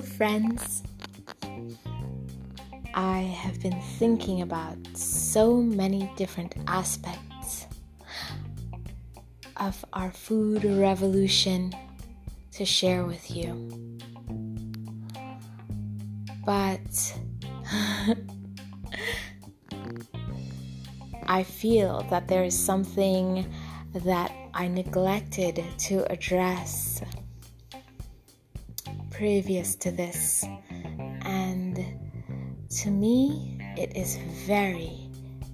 Friends. I have been thinking about so many different aspects of our food revolution to share with you. But I feel that there is something that I neglected to address previous to this. And to me, it is very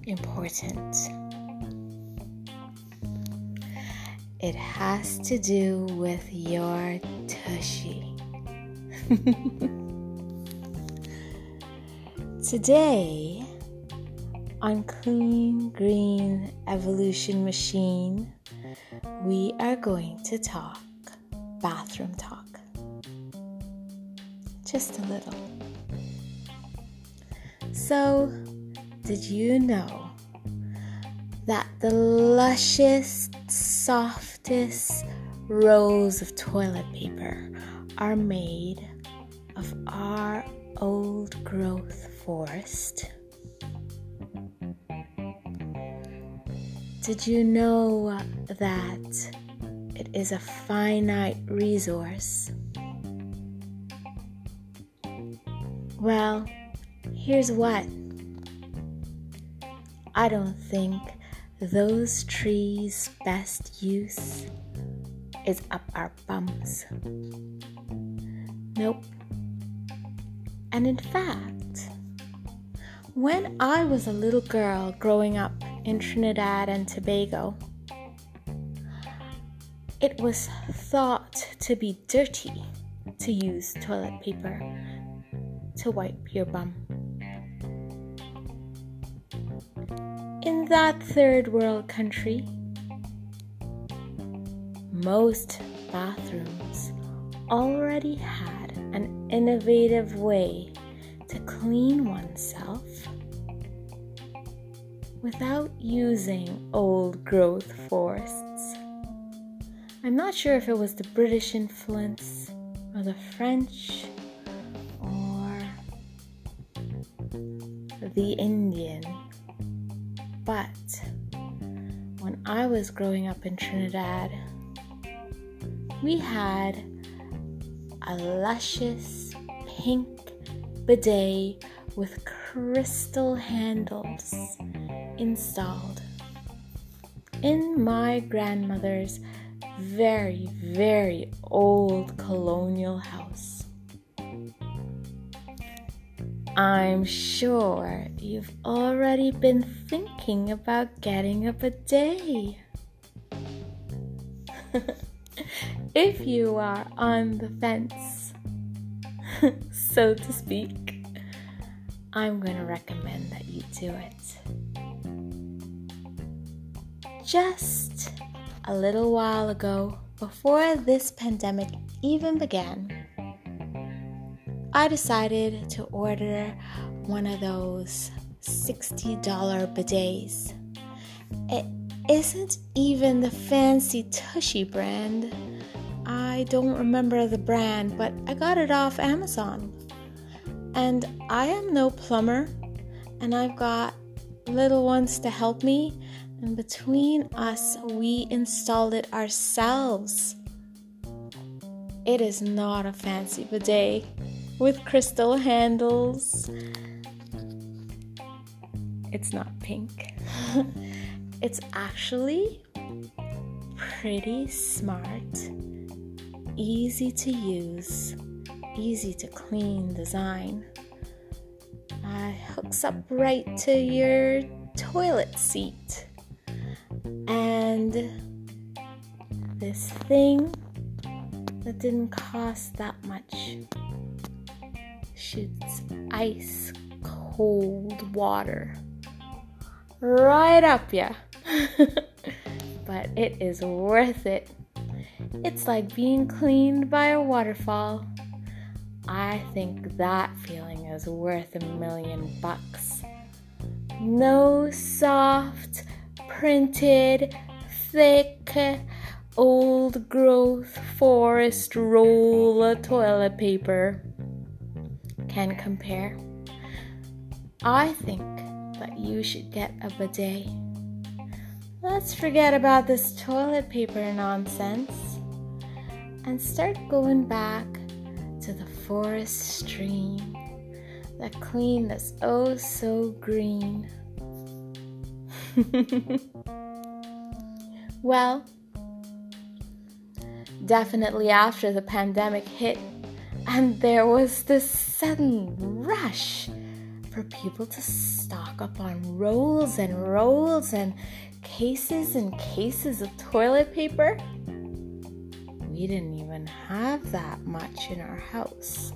important. It has to do with your tushy. Today, on Clean Green Evolution Machine, we are going to talk bathroom talk just a little. So, did you know that the luscious, softest rolls of toilet paper are made of our old growth forest? Did you know that it is a finite resource? Well, here's what I don't think those trees' best use is up our bums. Nope. And in fact, when I was a little girl growing up in Trinidad and Tobago, it was thought to be dirty to use toilet paper to wipe your bum. In that third world country, most bathrooms already had an innovative way to clean oneself without using old growth forests. I'm not sure if it was the British influence or the French the Indian. But when I was growing up in Trinidad, we had a luscious pink bidet with crystal handles installed in my grandmother's very, very old colonial house. I'm sure you've already been thinking about getting up a bidet. if you are on the fence, so to speak, I'm going to recommend that you do it. Just a little while ago, before this pandemic even began, I decided to order one of those $60 bidets. It isn't even the fancy Tushy brand. I don't remember the brand, but I got it off Amazon. And I am no plumber, and I've got little ones to help me. And between us, we installed it ourselves. It is not a fancy bidet with crystal handles. It's not pink. it's actually pretty smart, easy to use, easy to clean design. Uh, hooks up right to your toilet seat. And this thing that didn't cost that much shoots ice cold water right up ya. but it is worth it. It's like being cleaned by a waterfall. I think that feeling is worth a million bucks. No soft, printed, thick, old growth forest roll of toilet paper can compare. I think that you should get a bidet. Let's forget about this toilet paper nonsense and start going back to the forest stream that clean that's oh so green. well, definitely after the pandemic hit, and there was this sudden rush for people to stock up on rolls and rolls and cases and cases of toilet paper. We didn't even have that much in our house.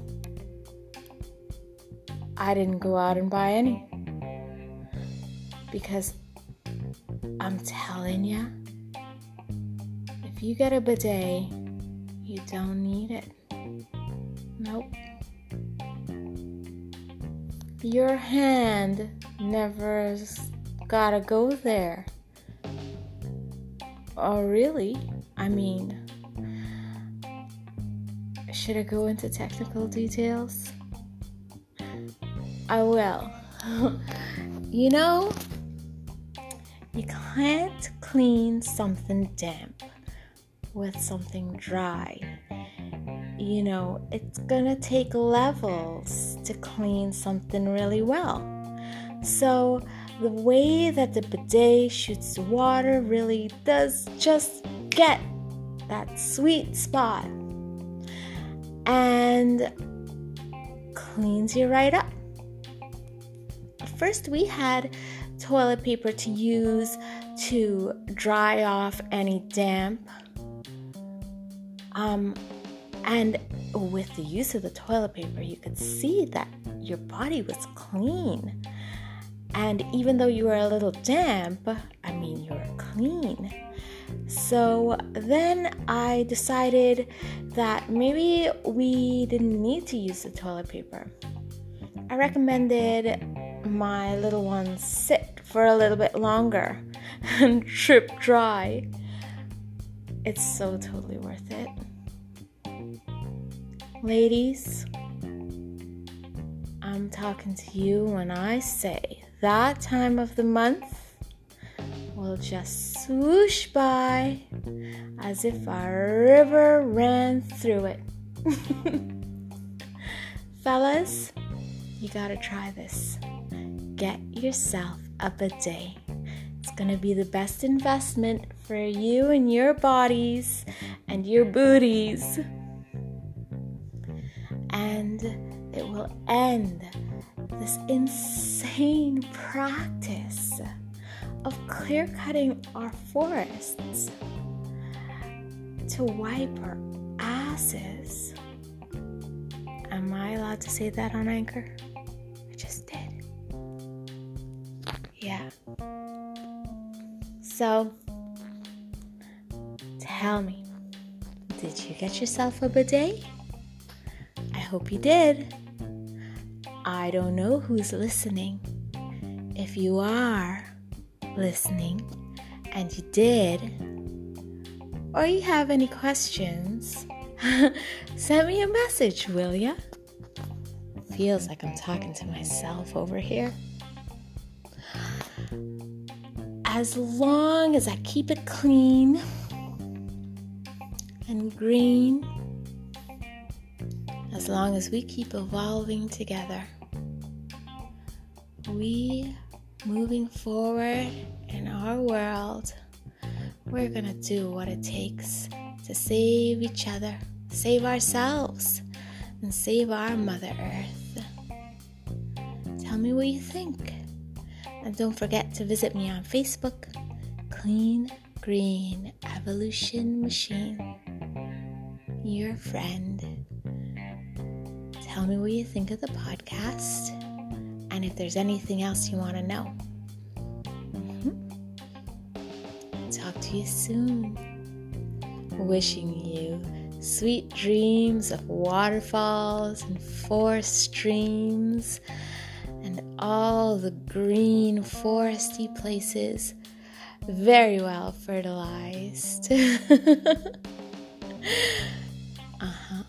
I didn't go out and buy any. Because I'm telling you, if you get a bidet, you don't need it. Nope. Your hand never gotta go there. Oh, really? I mean, should I go into technical details? I will. you know, you can't clean something damp with something dry. You know, it's gonna take levels to clean something really well. So, the way that the bidet shoots water really does just get that sweet spot and cleans you right up. First, we had toilet paper to use to dry off any damp. Um, and with the use of the toilet paper, you could see that your body was clean. And even though you were a little damp, I mean, you were clean. So then I decided that maybe we didn't need to use the toilet paper. I recommended my little ones sit for a little bit longer and drip dry. It's so totally worth it. Ladies, I'm talking to you when I say that time of the month will just swoosh by as if a river ran through it. Fellas, you gotta try this get yourself up a bidet. It's to be the best investment for you and your bodies and your booties. And it will end this insane practice of clear cutting our forests to wipe our asses. Am I allowed to say that on Anchor? I just did. Yeah. So, tell me, did you get yourself a bidet? Hope you did. I don't know who's listening. If you are listening and you did, or you have any questions, send me a message, will ya? Feels like I'm talking to myself over here. as long as I keep it clean and green, as long as we keep evolving together, we moving forward in our world, we're gonna do what it takes to save each other, save ourselves, and save our Mother Earth. Tell me what you think. And don't forget to visit me on Facebook, Clean Green Evolution Machine. Your friend. Tell me what you think of the podcast and if there's anything else you want to know. Mm-hmm. Talk to you soon. Wishing you sweet dreams of waterfalls and forest streams and all the green foresty places very well fertilized. uh-huh.